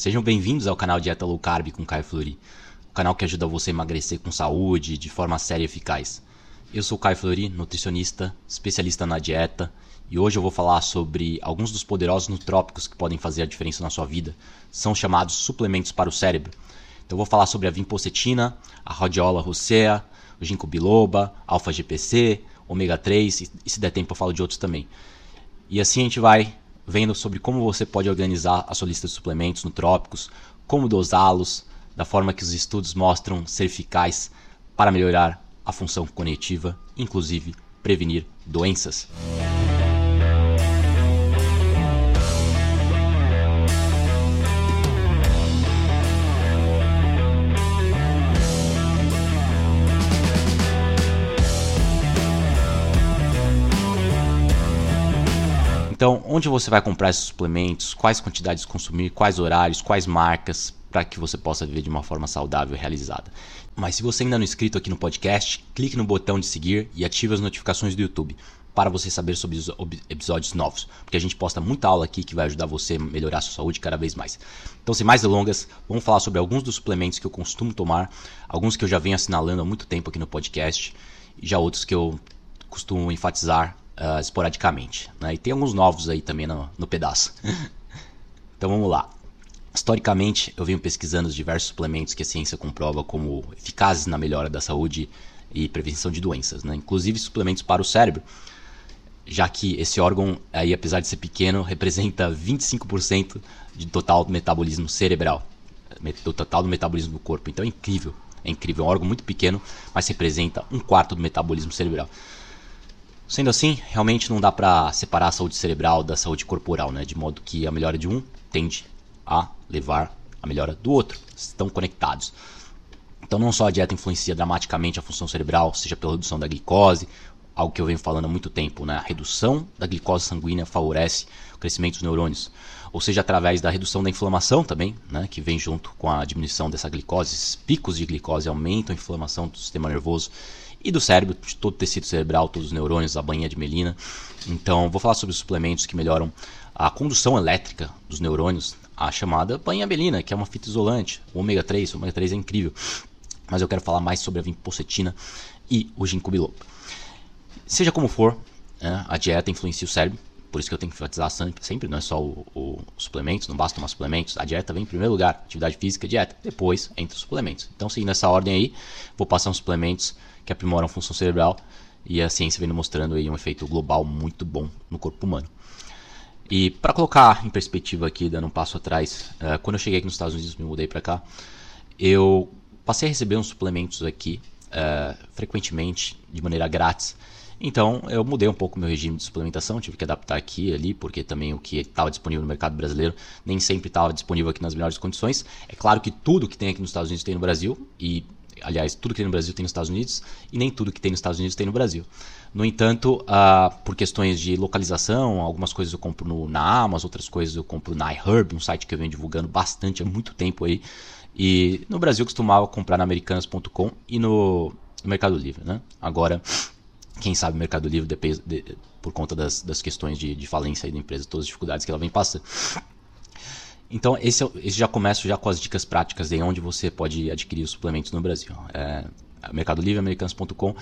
Sejam bem-vindos ao canal Dieta Low Carb com Caio Flori, o canal que ajuda você a emagrecer com saúde, de forma séria e eficaz. Eu sou Caio Flori, nutricionista, especialista na dieta, e hoje eu vou falar sobre alguns dos poderosos nutrópicos que podem fazer a diferença na sua vida. São chamados suplementos para o cérebro. Então eu vou falar sobre a vinpocetina, a rhodiola rosea, o ginkgo biloba, alfa-GPC, ômega 3, e se der tempo eu falo de outros também. E assim a gente vai vendo sobre como você pode organizar a sua lista de suplementos nutrópicos, como dosá-los, da forma que os estudos mostram ser eficaz para melhorar a função cognitiva, inclusive prevenir doenças. Então, onde você vai comprar esses suplementos, quais quantidades consumir, quais horários, quais marcas, para que você possa viver de uma forma saudável e realizada. Mas se você ainda não é inscrito aqui no podcast, clique no botão de seguir e ative as notificações do YouTube para você saber sobre os episódios novos, porque a gente posta muita aula aqui que vai ajudar você a melhorar a sua saúde cada vez mais. Então, sem mais delongas, vamos falar sobre alguns dos suplementos que eu costumo tomar, alguns que eu já venho assinalando há muito tempo aqui no podcast, e já outros que eu costumo enfatizar uh, esporadicamente. Né? E tem alguns novos aí também no, no pedaço. então vamos lá. Historicamente, eu venho pesquisando diversos suplementos que a ciência comprova como eficazes na melhora da saúde e prevenção de doenças, né? inclusive suplementos para o cérebro, já que esse órgão, aí, apesar de ser pequeno, representa 25% de total do metabolismo cerebral, do total do metabolismo do corpo. Então é incrível, é incrível. É um órgão muito pequeno, mas representa um quarto do metabolismo cerebral. Sendo assim, realmente não dá para separar a saúde cerebral da saúde corporal, né? De modo que a melhora de um tende a levar a melhora do outro. Estão conectados. Então não só a dieta influencia dramaticamente a função cerebral, seja pela redução da glicose, algo que eu venho falando há muito tempo, né? A redução da glicose sanguínea favorece o crescimento dos neurônios, ou seja, através da redução da inflamação também, né? Que vem junto com a diminuição dessa glicose, esses picos de glicose aumentam a inflamação do sistema nervoso e do cérebro, de todo o tecido cerebral, todos os neurônios, a banha de melina. Então, vou falar sobre os suplementos que melhoram a condução elétrica dos neurônios, a chamada banha melina, que é uma fita isolante, o ômega 3, o ômega 3 é incrível. Mas eu quero falar mais sobre a vinpocetina e o ginkgo biloba. Seja como for, né, a dieta influencia o cérebro, por isso que eu tenho que enfatizar sempre, não é só o, o suplementos, não basta tomar suplementos. A dieta vem em primeiro lugar, atividade física, dieta. Depois entra os suplementos. Então, seguindo essa ordem aí, vou passar uns suplementos que aprimoram a função cerebral e a ciência vem mostrando aí um efeito global muito bom no corpo humano. E para colocar em perspectiva aqui, dando um passo atrás, uh, quando eu cheguei aqui nos Estados Unidos, me mudei para cá, eu passei a receber uns suplementos aqui uh, frequentemente, de maneira grátis. Então eu mudei um pouco meu regime de suplementação, tive que adaptar aqui e ali, porque também o que estava disponível no mercado brasileiro nem sempre estava disponível aqui nas melhores condições. É claro que tudo que tem aqui nos Estados Unidos tem no Brasil, e aliás, tudo que tem no Brasil tem nos Estados Unidos, e nem tudo que tem nos Estados Unidos tem no Brasil. No entanto, uh, por questões de localização, algumas coisas eu compro no, na Amazon, outras coisas eu compro na iHerb, um site que eu venho divulgando bastante há muito tempo aí. E no Brasil eu costumava comprar na americanas.com e no, no, Mercado Livre, né? Agora, quem sabe o Mercado Livre, de, de, por conta das, das questões de, de falência da empresa, todas as dificuldades que ela vem passando. Então, esse, é esse já começo já com as dicas práticas de onde você pode adquirir os suplementos no Brasil. É, Mercado Livre, americanos.com.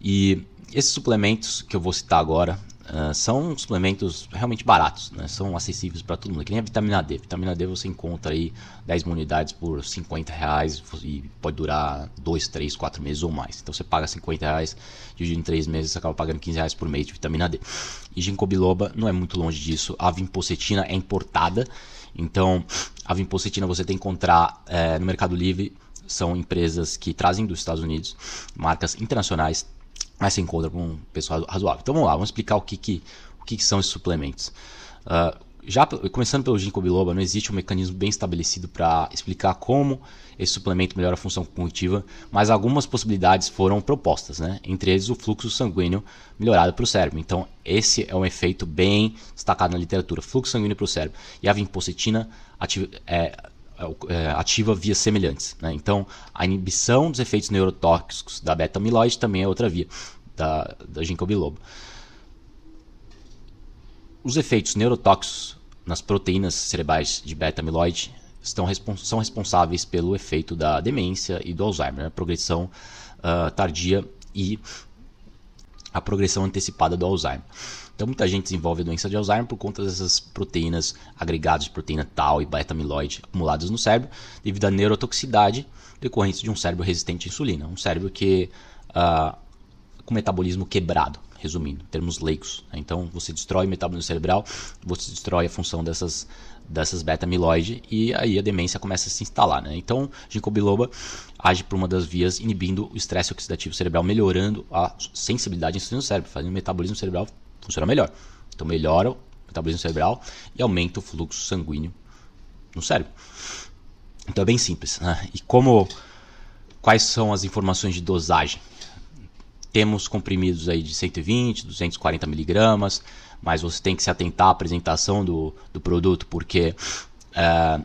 E esses suplementos que eu vou citar agora uh, são suplementos realmente baratos, né? são acessíveis para todo mundo. Que nem a vitamina D. Vitamina D você encontra aí 10 unidades por 50 reais e pode durar 2, 3, 4 meses ou mais. Então você paga 50 reais, dividido em 3 meses, você acaba pagando 15 reais por mês de vitamina D. E ginkgo biloba não é muito longe disso. A vinpocetina é importada então, a vinpocetina você tem que encontrar é, no Mercado Livre, são empresas que trazem dos Estados Unidos, marcas internacionais, mas você encontra com um pessoal razoável. Então vamos lá, vamos explicar o que, que, o que, que são esses suplementos. Uh, já começando pelo ginkgo biloba, não existe um mecanismo bem estabelecido para explicar como esse suplemento melhora a função cognitiva, mas algumas possibilidades foram propostas, né? entre eles o fluxo sanguíneo melhorado para o cérebro. Então, esse é um efeito bem destacado na literatura: fluxo sanguíneo para o cérebro. E a vinpocetina ativa, é, ativa vias semelhantes. Né? Então, a inibição dos efeitos neurotóxicos da beta-amiloide também é outra via da, da ginkgo biloba. Os efeitos neurotóxicos nas proteínas cerebrais de beta-amiloide estão, são responsáveis pelo efeito da demência e do Alzheimer, a progressão uh, tardia e a progressão antecipada do Alzheimer. Então muita gente desenvolve a doença de Alzheimer por conta dessas proteínas agregadas de proteína tal e beta-amiloide acumuladas no cérebro devido à neurotoxicidade decorrentes de um cérebro resistente à insulina, um cérebro que uh, com metabolismo quebrado, resumindo, termos leigos. Né? Então você destrói o metabolismo cerebral, você destrói a função dessas dessas beta-amiloide e aí a demência começa a se instalar. Né? Então, ginkgo biloba age por uma das vias inibindo o estresse oxidativo cerebral, melhorando a sensibilidade insulina no cérebro, fazendo o metabolismo cerebral funcionar melhor. Então, melhora o metabolismo cerebral e aumenta o fluxo sanguíneo no cérebro. Então, é bem simples. Né? E como quais são as informações de dosagem? Temos comprimidos aí de 120, 240 miligramas, mas você tem que se atentar à apresentação do, do produto, porque é,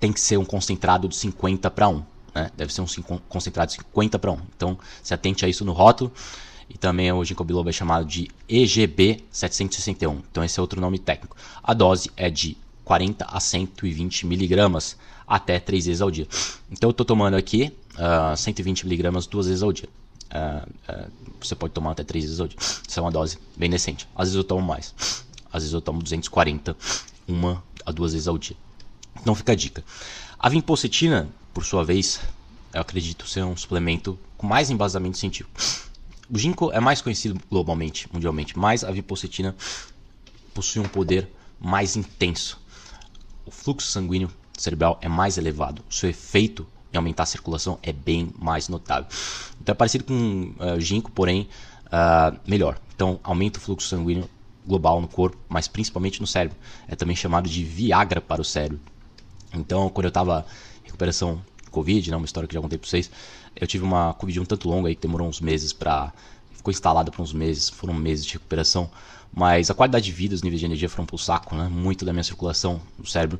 tem que ser um concentrado de 50 para 1. Né? Deve ser um concentrado de 50 para 1. Então, se atente a isso no rótulo. E também o ginkgo biloba é chamado de EGB 761. Então, esse é outro nome técnico. A dose é de 40 a 120 miligramas até 3 vezes ao dia. Então, eu estou tomando aqui uh, ah, 120 miligramas duas vezes ao dia. Uh, uh, você pode tomar até 3 vezes ao dia. Isso é uma dose bem decente. Às vezes eu tomo mais. Às vezes eu tomo 240, uma a duas vezes ao dia. Então fica a dica. A vinpocetina, por sua vez, eu acredito ser um suplemento com mais embasamento científico. O ginkgo é mais conhecido globalmente, mundialmente, mas a vinpocetina possui um poder mais intenso. O fluxo sanguíneo cerebral é mais elevado. O seu efeito e aumentar a circulação é bem mais notável. Então é parecido com uh, ginkgo, porém uh, melhor. Então aumenta o fluxo sanguíneo global no corpo, mas principalmente no cérebro. É também chamado de Viagra para o cérebro. Então quando eu estava em recuperação Covid, né, uma história que já contei para vocês, eu tive uma Covid um tanto longa aí que demorou uns meses para ficou instalada por uns meses, foram meses de recuperação, mas a qualidade de vida, os níveis de energia foram pro saco, né? Muito da minha circulação no cérebro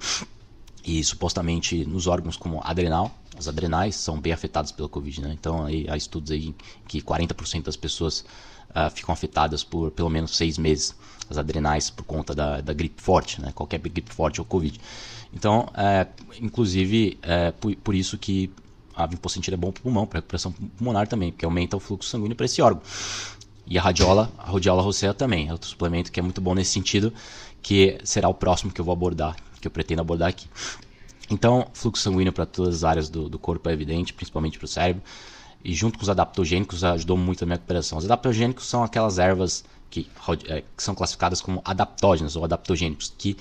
e supostamente nos órgãos como adrenal, as adrenais são bem afetadas pela Covid, né? Então aí, há estudos aí que 40% das pessoas uh, ficam afetadas por pelo menos seis meses, as adrenais por conta da, da gripe forte, né? Qualquer gripe forte ou Covid. Então, é, inclusive, é por, por isso que a vinpocentina é bom para o pulmão, para recuperação pulmonar também, porque aumenta o fluxo sanguíneo para esse órgão. E a radiola, a radiola rosea também, é outro suplemento que é muito bom nesse sentido, que será o próximo que eu vou abordar, que eu pretendo abordar aqui. Então, fluxo sanguíneo para todas as áreas do, do corpo é evidente, principalmente para o cérebro. E junto com os adaptogênicos ajudou muito a minha recuperação. Os adaptogênicos são aquelas ervas que, é, que são classificadas como adaptógenas ou adaptogênicos, que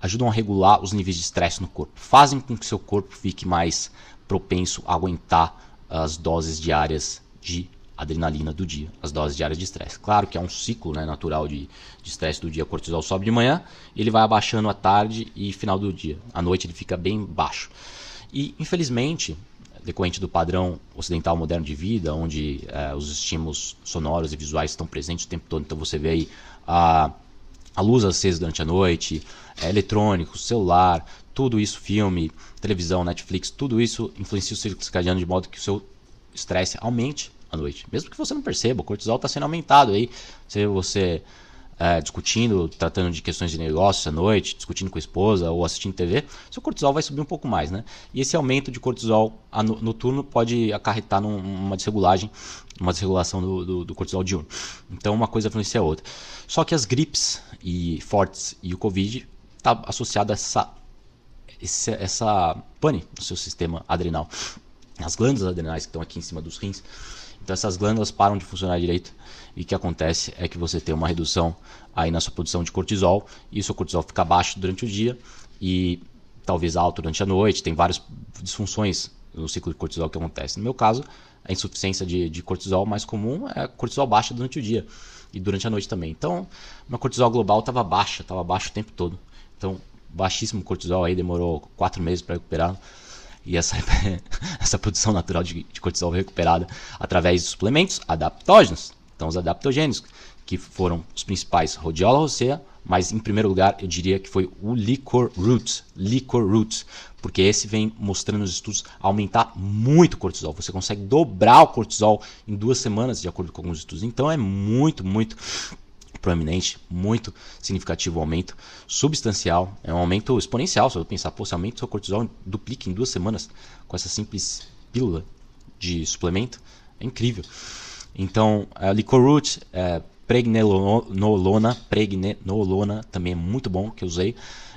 ajudam a regular os níveis de estresse no corpo. Fazem com que seu corpo fique mais propenso a aguentar as doses diárias de adrenalina do dia, as doses diárias de estresse. Claro que é um ciclo né, natural de estresse do dia, o cortisol sobe de manhã, ele vai abaixando à tarde e final do dia. À noite ele fica bem baixo. E infelizmente, decorrente do padrão ocidental moderno de vida, onde é, os estímulos sonoros e visuais estão presentes o tempo todo, então você vê aí a, a luz acesa durante a noite, é, eletrônico, celular, tudo isso, filme, televisão, Netflix, tudo isso influencia o ciclo circadiano de modo que o seu estresse aumente à noite. Mesmo que você não perceba, o cortisol está sendo aumentado aí. Se você é, discutindo, tratando de questões de negócios à noite, discutindo com a esposa ou assistindo TV, seu cortisol vai subir um pouco mais, né? E esse aumento de cortisol noturno pode acarretar numa desregulagem, uma desregulação do, do, do cortisol diurno. Então uma coisa influencia a outra. Só que as gripes e fortes e o Covid está associado a essa, essa, essa pane no seu sistema adrenal. As glândulas adrenais que estão aqui em cima dos rins então essas glândulas param de funcionar direito e o que acontece é que você tem uma redução aí na sua produção de cortisol e o seu cortisol fica baixo durante o dia e talvez alto durante a noite. Tem várias disfunções no ciclo de cortisol que acontece. No meu caso, a insuficiência de, de cortisol mais comum é cortisol baixa durante o dia e durante a noite também. Então, meu cortisol global estava baixa, estava baixo o tempo todo. Então, baixíssimo cortisol aí, demorou quatro meses para recuperar e essa, essa produção natural de, de cortisol recuperada através de suplementos adaptógenos, então os adaptogênicos, que foram os principais Rhodiola rosea, mas em primeiro lugar eu diria que foi o Licor Roots, Licor Roots, porque esse vem mostrando nos estudos aumentar muito o cortisol. Você consegue dobrar o cortisol em duas semanas, de acordo com alguns estudos. Então é muito, muito proeminente, muito significativo aumento, substancial, é um aumento exponencial. Se eu pensar, pô, se aumenta o seu cortisol duplica em duas semanas com essa simples pílula de suplemento, é incrível. Então, a Licorroot, é, pregnenolona, pregnenolona também é muito bom que eu usei,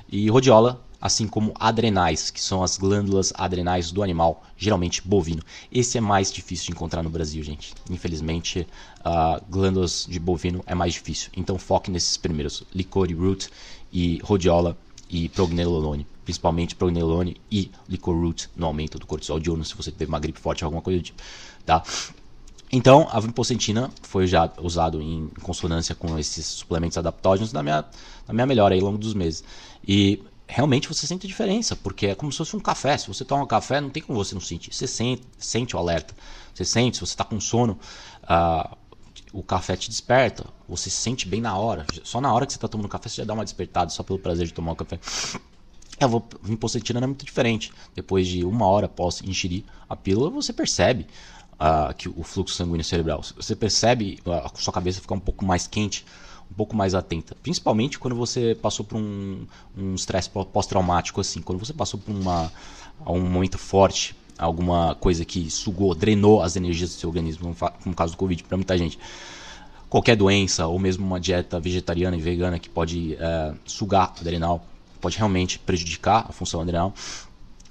e rhodiola, assim como adrenais, que são as glândulas adrenais do animal, geralmente bovino. Esse é mais difícil de encontrar no Brasil, gente. Infelizmente, uh, glândulas de bovino é mais difícil. Então foque nesses primeiros, licori root e rhodiola e prognenolone, principalmente prognenolone e licoroot no aumento do cortisol diurno se você teve uma gripe forte ou alguma coisa do tipo, tá? Então, a vinpocentina foi já usado em consonância com esses suplementos adaptógenos na minha, na minha melhora aí ao longo dos meses. E realmente você sente a diferença, porque é como se fosse um café. Se você toma um café, não tem como você não sentir. Você sente, sente o alerta. Você sente, se você está com sono, uh, o café te desperta. Você se sente bem na hora. Só na hora que você está tomando café, você já dá uma despertada, só pelo prazer de tomar o café. A não é muito diferente. Depois de uma hora após ingerir a pílula, você percebe uh, que o fluxo sanguíneo cerebral. Você percebe a sua cabeça ficar um pouco mais quente, um pouco mais atenta. Principalmente quando você passou por um estresse um pós-traumático, assim, quando você passou por uma, um momento forte, alguma coisa que sugou, drenou as energias do seu organismo, como no caso do Covid, para muita gente. Qualquer doença, ou mesmo uma dieta vegetariana e vegana que pode é, sugar adrenal, pode realmente prejudicar a função adrenal.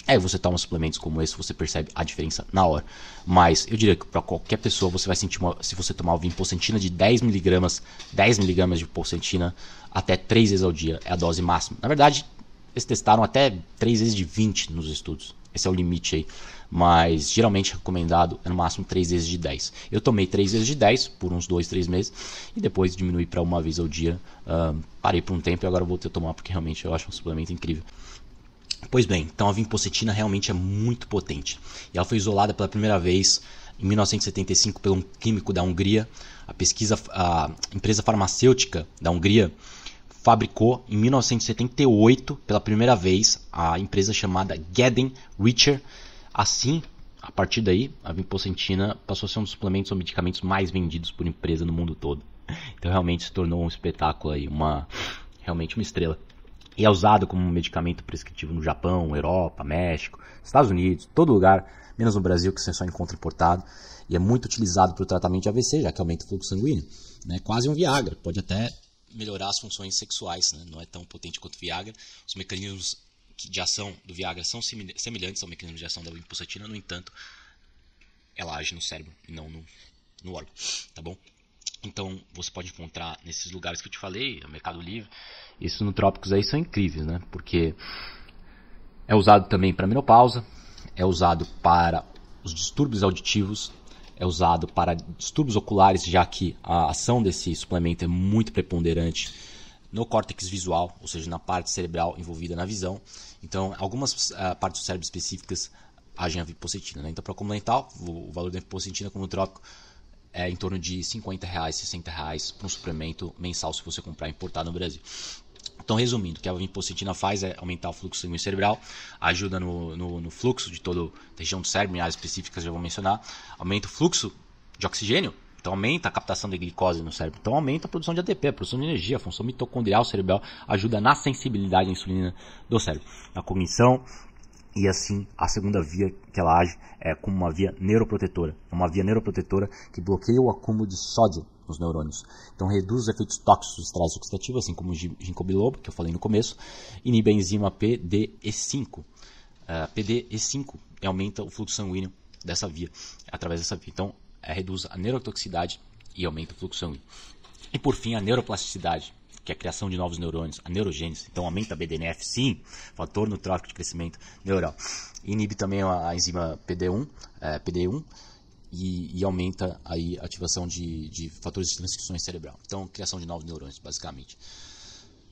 Aí você toma suplementos como esse, você percebe a diferença na hora. Mas eu diria que para qualquer pessoa você vai sentir uma, se você tomar vinpocentina de 10 mg, 10 mg de porcentina até 3 vezes ao dia é a dose máxima. Na verdade, eles testaram até 3 vezes de 20 nos estudos. Esse é o limite aí. Mas geralmente recomendado é no máximo 3 vezes de 10. Eu tomei 3 vezes de 10 por uns 2, 3 meses e depois diminui para uma vez ao dia. Uh, parei por um tempo e agora voltei a tomar porque realmente eu acho um suplemento incrível. Pois bem, então a vinpocetina realmente é muito potente. E ela foi isolada pela primeira vez em 1975 por um químico da Hungria. A pesquisa, a empresa farmacêutica da Hungria fabricou em 1978 pela primeira vez a empresa chamada Geden Richer. Assim, a partir daí, a vinpocentina passou a ser um dos suplementos ou medicamentos mais vendidos por empresa no mundo todo. Então realmente se tornou um espetáculo aí, uma realmente uma estrela e é usado como um medicamento prescritivo no Japão, Europa, México, Estados Unidos, todo lugar, menos no Brasil que você só encontra importado. E é muito utilizado para o tratamento de AVC, já que aumenta o fluxo sanguíneo. Né? Quase um Viagra, pode até melhorar as funções sexuais, né? não é tão potente quanto o Viagra. Os mecanismos de ação do Viagra são semelhantes ao mecanismo de ação da impulsatina, no entanto, ela age no cérebro e não no, no órgão, tá bom? Então você pode encontrar nesses lugares que eu te falei, no Mercado Livre, isso no Trópicos aí são incríveis, né? Porque é usado também para menopausa, é usado para os distúrbios auditivos, é usado para distúrbios oculares, já que a ação desse suplemento é muito preponderante no córtex visual, ou seja, na parte cerebral envolvida na visão. Então, algumas uh, partes do cérebro específicas agem a vipocetina. Né? Então, para complementar, o valor da vipocetina como trópico é em torno de 50 reais, 60 reais para um suplemento mensal se você comprar importado no Brasil. Então, resumindo, o que a vinpocetina faz é aumentar o fluxo sanguíneo cerebral, ajuda no, no, no fluxo de toda a região do cérebro, em áreas específicas já vou mencionar, aumenta o fluxo de oxigênio, então aumenta a captação de glicose no cérebro, então aumenta a produção de ATP, a produção de energia, a função mitocondrial cerebral, ajuda na sensibilidade à insulina do cérebro, na cognição, e assim a segunda via que ela age é como uma via neuroprotetora, uma via neuroprotetora que bloqueia o acúmulo de sódio nos neurônios. Então reduz os efeitos tóxicos do estresse oxidativo, assim como o ginkgo biloba, que eu falei no começo, inibe a enzima PDE5. Uh, PDE5 aumenta o fluxo sanguíneo dessa via, através dessa via. Então, é, reduz a neurotoxicidade e aumenta o fluxo sanguíneo. E por fim, a neuroplasticidade, que é a criação de novos neurônios, a neurogênese. Então, aumenta a BDNF, sim, fator no tráfico de crescimento neural. Inibe também a, enzima PD1, é, PD1 e, e, aumenta aí a ativação de, de fatores de transcrições cerebral. Então, criação de novos neurônios, basicamente.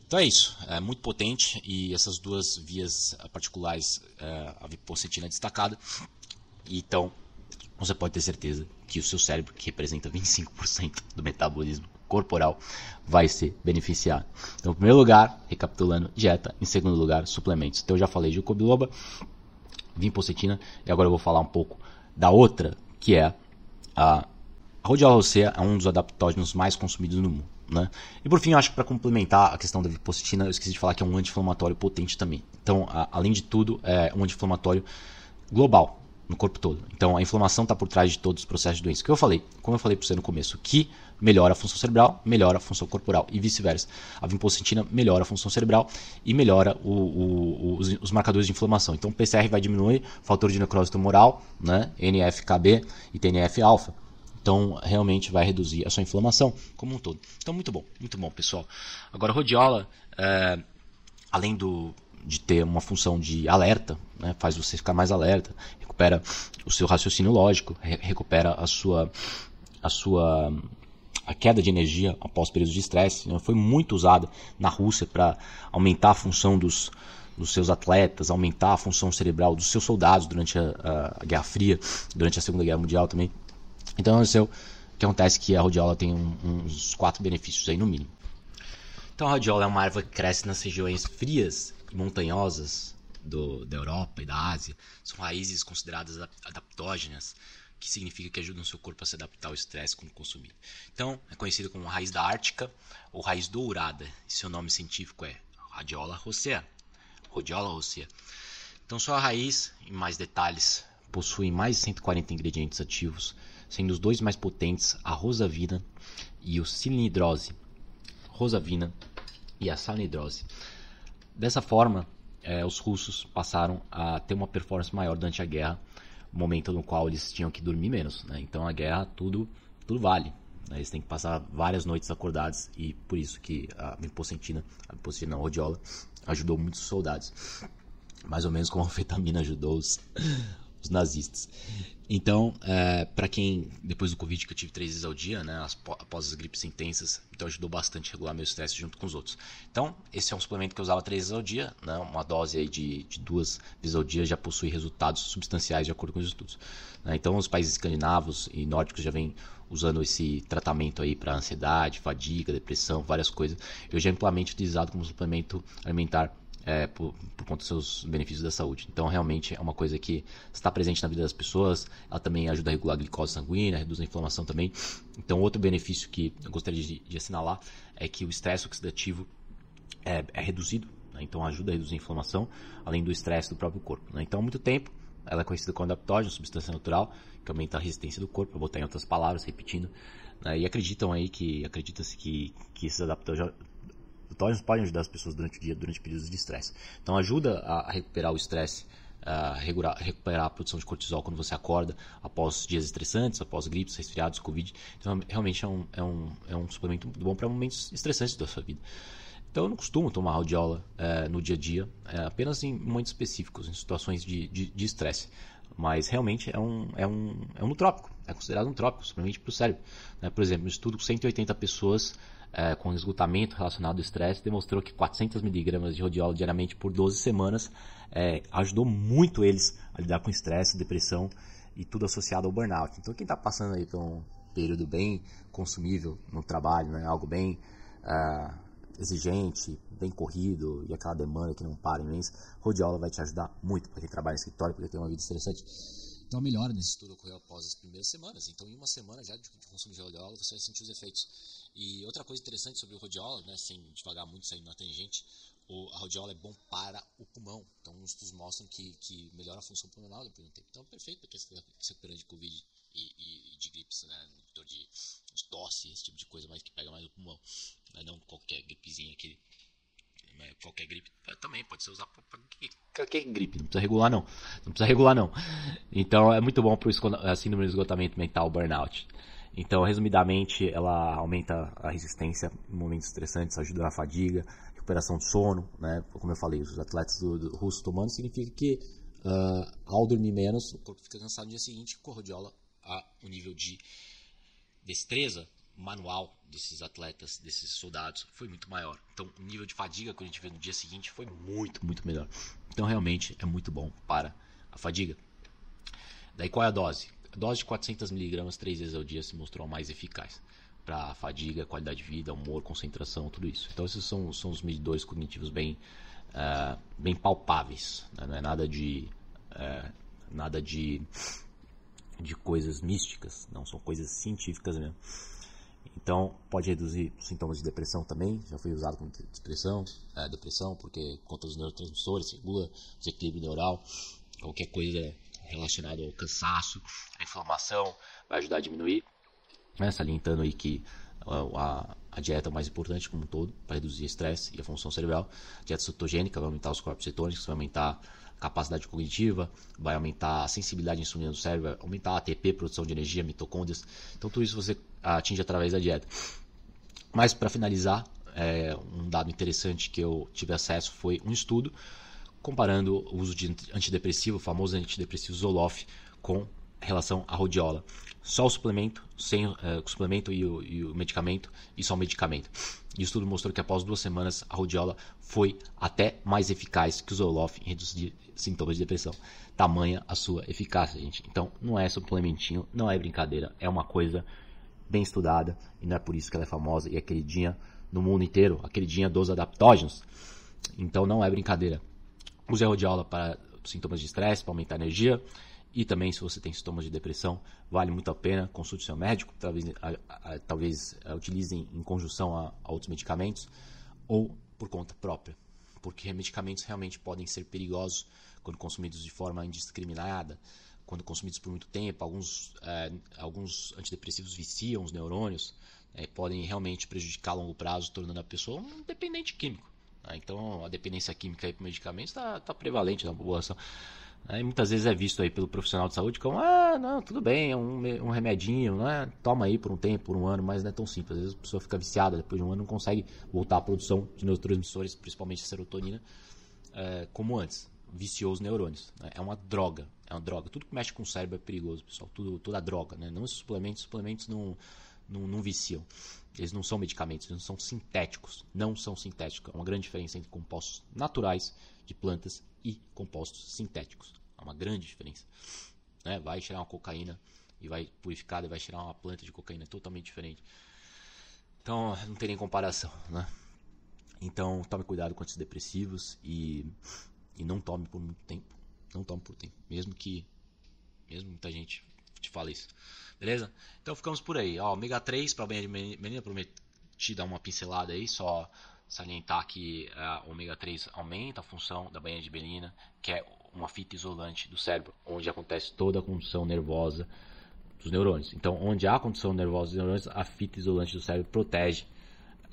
Então é isso, é muito potente e essas duas vias particulares, é, a vipocetina é destacada. Então, você pode ter certeza que o seu cérebro, que representa 25% do metabolismo corporal, vai ser beneficiado. Então, em primeiro lugar, recapitulando, dieta. Em segundo lugar, suplementos. Então, eu já falei de cobiloba, vinpocetina, e agora eu vou falar um pouco da outra que é a, a rhodiola rosea é um dos adaptógenos mais consumidos no mundo. Né? E por fim, eu acho que para complementar a questão da vipositina, eu esqueci de falar que é um anti-inflamatório potente também. Então, a, além de tudo, é um anti-inflamatório global no corpo todo. Então, a inflamação está por trás de todos os processos de doença. Que eu falei, como eu falei para você no começo, que melhora a função cerebral, melhora a função corporal e vice-versa. A vinpocettina melhora a função cerebral e melhora o, o, os, os, marcadores de inflamação. Então, o PCR vai diminuir fator de necrose tumoral, né, NF-kB e TNF-alfa. Então, realmente vai reduzir a sua inflamação como um todo. Então, muito bom, muito bom, pessoal. Agora, rodiola, é, além do, de ter uma função de alerta, né, faz você ficar mais alerta, recupera o seu raciocínio lógico, re recupera a sua, a sua a queda de energia após períodos de estresse. Né, foi muito usada na Rússia para aumentar a função dos, dos seus atletas, aumentar a função cerebral dos seus soldados durante a, a Guerra Fria, durante a Segunda Guerra Mundial também. Então aconteceu o que acontece que a rodiola tem um, uns quatro benefícios aí no mínimo. Então a rodiola é uma árvore que cresce nas regiões frias e montanhosas do, da Europa e da Ásia. São raízes consideradas adaptógenas, que significa que ajudam o seu corpo a se adaptar ao estresse quando consumido. Então, é conhecida como raiz da Ártica ou raiz dourada, seu nome científico é Radiola rosea. Rodiola rosea. Então, sua raiz, em mais detalhes, possui mais de 140 ingredientes ativos, sendo os dois mais potentes a rosavina e o cilindrose, rosavina e a salnidrose. Dessa forma, é, os russos passaram a ter uma performance maior durante a guerra, momento no qual eles tinham que dormir menos. Né? Então a guerra tudo tudo vale. Né? Eles têm que passar várias noites acordados e por isso que a hipocentina, a hipocentina não, a rodiola, ajudou muitos soldados. Mais ou menos como a anfetamina ajudou os, os nazistas. Então, é, para quem, depois do Covid, que eu tive três vezes ao dia, né, após as gripes intensas, então ajudou bastante a regular meu estresse junto com os outros. Então, esse é um suplemento que eu usava três vezes ao dia, né, uma dose aí de, de duas vezes ao dia já possui resultados substanciais de acordo com os estudos. Né, então, os países escandinavos e nórdicos já vêm usando esse tratamento aí para ansiedade, fadiga, depressão, várias coisas. Eu já amplamente utilizado como suplemento alimentar é, por, por, conta dos seus benefícios da saúde. Então, realmente é uma coisa que está presente na vida das pessoas. Ela também ajuda a regular a glicose sanguínea, reduz a inflamação também. Então, outro benefício que eu gostaria de, de assinalar é que o estresse oxidativo é, é reduzido. Né? Então, ajuda a reduzir a inflamação, além do estresse do próprio corpo. Né? Então, há muito tempo, ela é conhecida como adaptógeno, substância natural, que aumenta a resistência do corpo, vou botar em outras palavras, repetindo. Né? E acreditam aí que, acredita-se que, que esses adaptógenos Tóxicos podem ajudar as pessoas durante o dia, durante períodos de estresse. Então ajuda a recuperar o estresse, a recuperar a produção de cortisol quando você acorda após dias estressantes, após gripes, resfriados, covid. Então realmente é um, é um, é um suplemento bom para momentos estressantes da sua vida. Então eu não costumo tomar rhodiola é, no dia a dia, é, apenas em momentos específicos, em situações de estresse. Mas realmente é um, é um, é um nutrópico, é considerado um trópico, suplemento para o cérebro. Né? Por exemplo, um estudo com 180 pessoas é, com esgotamento relacionado ao estresse demonstrou que 400 miligramas de rodiola diariamente por 12 semanas é, ajudou muito eles a lidar com estresse, depressão e tudo associado ao burnout. Então quem está passando aí por um período bem consumível no trabalho, né, algo bem uh, exigente, bem corrido e aquela demanda que não para mês, rodiola vai te ajudar muito para quem trabalha em escritório, porque tem uma vida estressante. Então a melhora nesse estudo ocorreu após as primeiras semanas. Então em uma semana já de consumo de rodiola você vai sentir os efeitos e outra coisa interessante sobre o rodiola, né, sem devagar muito saindo na tangente, o, a rodiola é bom para o pulmão. Então, os estudos mostram que, que melhora a função pulmonar depois de um tempo. Então, perfeito para quem está se recuperando de Covid e, e, de gripes, né, de, de tosse, esse tipo de coisa, mas que pega mais o pulmão. Né, não qualquer gripezinha que qualquer gripe também pode ser usado para qualquer gripe, não precisa regular não, não precisa regular não. Então é muito bom para o síndrome de esgotamento mental, burnout. Então, resumidamente, ela aumenta a resistência em momentos estressantes, ajuda na fadiga, recuperação de sono, né? Como eu falei, os atletas do, do russos tomando significa que uh, ao dormir menos, o corpo fica cansado no dia seguinte, com a a, nível de destreza manual desses atletas, desses soldados, foi muito maior. Então, o nível de fadiga que a gente vê no dia seguinte foi muito, muito melhor. Então, realmente é muito bom para a fadiga. Daí, qual é a dose? dose de 400mg três vezes ao dia se mostrou mais eficaz para fadiga, qualidade de vida, humor, concentração, tudo isso. Então esses são, são os medidores cognitivos bem, uh, bem palpáveis, né? não é nada de uh, nada de de coisas místicas, não são coisas científicas mesmo. Então, pode reduzir sintomas de depressão também, já foi usado como depressão, é, depressão, porque contra os neurotransmissores, regula o desequilíbrio neural, qualquer coisa relacionada ao cansaço, à inflamação, vai ajudar a diminuir. Né? Salientando aí que a, a, dieta é mais importante como um todo, para reduzir estresse e a função cerebral. Dieta cetogênica vai aumentar os corpos cetônicos, vai aumentar capacidade cognitiva, vai aumentar a sensibilidade à insulina do cérebro, vai aumentar a ATP, produção de energia, mitocôndrias. Então tudo isso você atinge através da dieta. Mas para finalizar, é, um dado interessante que eu tive acesso foi um estudo comparando o uso de antidepressivo, o famoso antidepressivo Zoloft, com relação à rodiola. Só o suplemento, sem uh, o suplemento e o, e o, medicamento, e só o medicamento. E o estudo mostrou que após duas semanas a rodiola foi até mais eficaz que o Zoloft em reduzir sintomas de depressão. Tamanha a sua eficácia, gente. Então não é suplementinho, não é brincadeira, é uma coisa bem estudada e não é por isso que ela é famosa e é queridinha no mundo inteiro, a queridinha dos adaptógenos. Então não é brincadeira. Use a rodiola para sintomas de estresse, para aumentar a energia. E também, se você tem sintomas de depressão, vale muito a pena, consulte seu médico, talvez, a, a, talvez a, utilizem em conjunção a, outros medicamentos ou por conta própria, porque medicamentos realmente podem ser perigosos quando consumidos de forma indiscriminada, quando consumidos por muito tempo. Alguns, é, alguns antidepressivos viciam os neurônios, é, podem realmente prejudicar a longo prazo, tornando a pessoa um dependente químico. Né? Então, a dependência química por medicamentos está tá prevalente na população. Né? muitas vezes é visto aí pelo profissional de saúde como, ah, não, tudo bem, é um, um remedinho, né? toma aí por um tempo, por um ano, mas não é tão simples. Às vezes a pessoa fica viciada, depois de um ano não consegue voltar à produção de neurotransmissores, principalmente a serotonina, é, como antes. Viciou os neurônios. Né? É uma droga, é uma droga. Tudo que mexe com o cérebro é perigoso, pessoal. Tudo, toda droga, né? Não os suplementos, suplementos não, não, não viciam. Eles não são medicamentos, eles não são sintéticos. Não são sintéticos. É uma grande diferença entre compostos naturais de plantas e compostos sintéticos. Há uma grande diferença. Né? Vai tirar uma cocaína e vai purificar e vai tirar uma planta de cocaína totalmente diferente. Então não tem nem comparação, né? Então tome cuidado com antidepressivos e, e não tome por muito tempo. Não tome por tempo, mesmo que mesmo muita gente te fale isso. Beleza? Então ficamos por aí. Ó, ômega 3 para banha de menina, prometi dar uma pincelada aí, só salientar que a ômega 3 aumenta a função da banha de belina, que é uma fita isolante do cérebro, onde acontece toda a condução nervosa dos neurônios. Então, onde há condução nervosa dos neurônios, a fita isolante do cérebro protege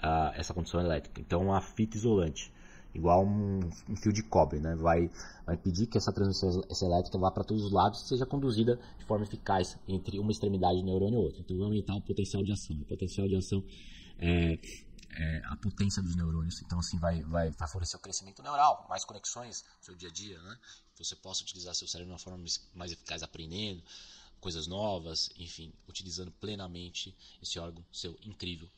uh, essa condução elétrica. Então, a fita isolante, igual um, um, fio de cobre, né? vai, vai impedir que essa transmissão elétrica vá para todos os lados e seja conduzida de forma eficaz entre uma extremidade do neurônio e outra. Então, vai aumentar o potencial de ação. O potencial de ação é é, a potência dos neurônios. Então, assim, vai, vai favorecer o crescimento neural, mais conexões no seu dia a dia, né? Você possa utilizar seu cérebro de uma forma mais eficaz, aprendendo coisas novas, enfim, utilizando plenamente esse órgão seu incrível.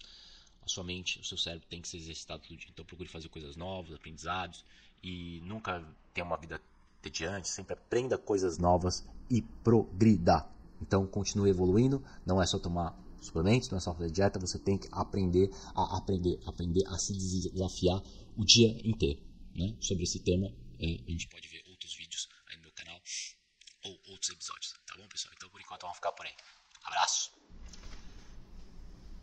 A sua mente, o seu cérebro tem que ser exercitado todo dia. Então, procure fazer coisas novas, aprendizados e nunca tenha uma vida tediante, sempre aprenda coisas novas e progrida. Então, continue evoluindo, não é só tomar suplementos, não é só fazer dieta, você tem que aprender a aprender, aprender a se desafiar o dia inteiro. Né? Sobre esse tema, é, a gente pode ver outros vídeos aí no meu canal ou outros episódios, tá bom, pessoal? Então, por enquanto, vamos ficar por aí. Abraço!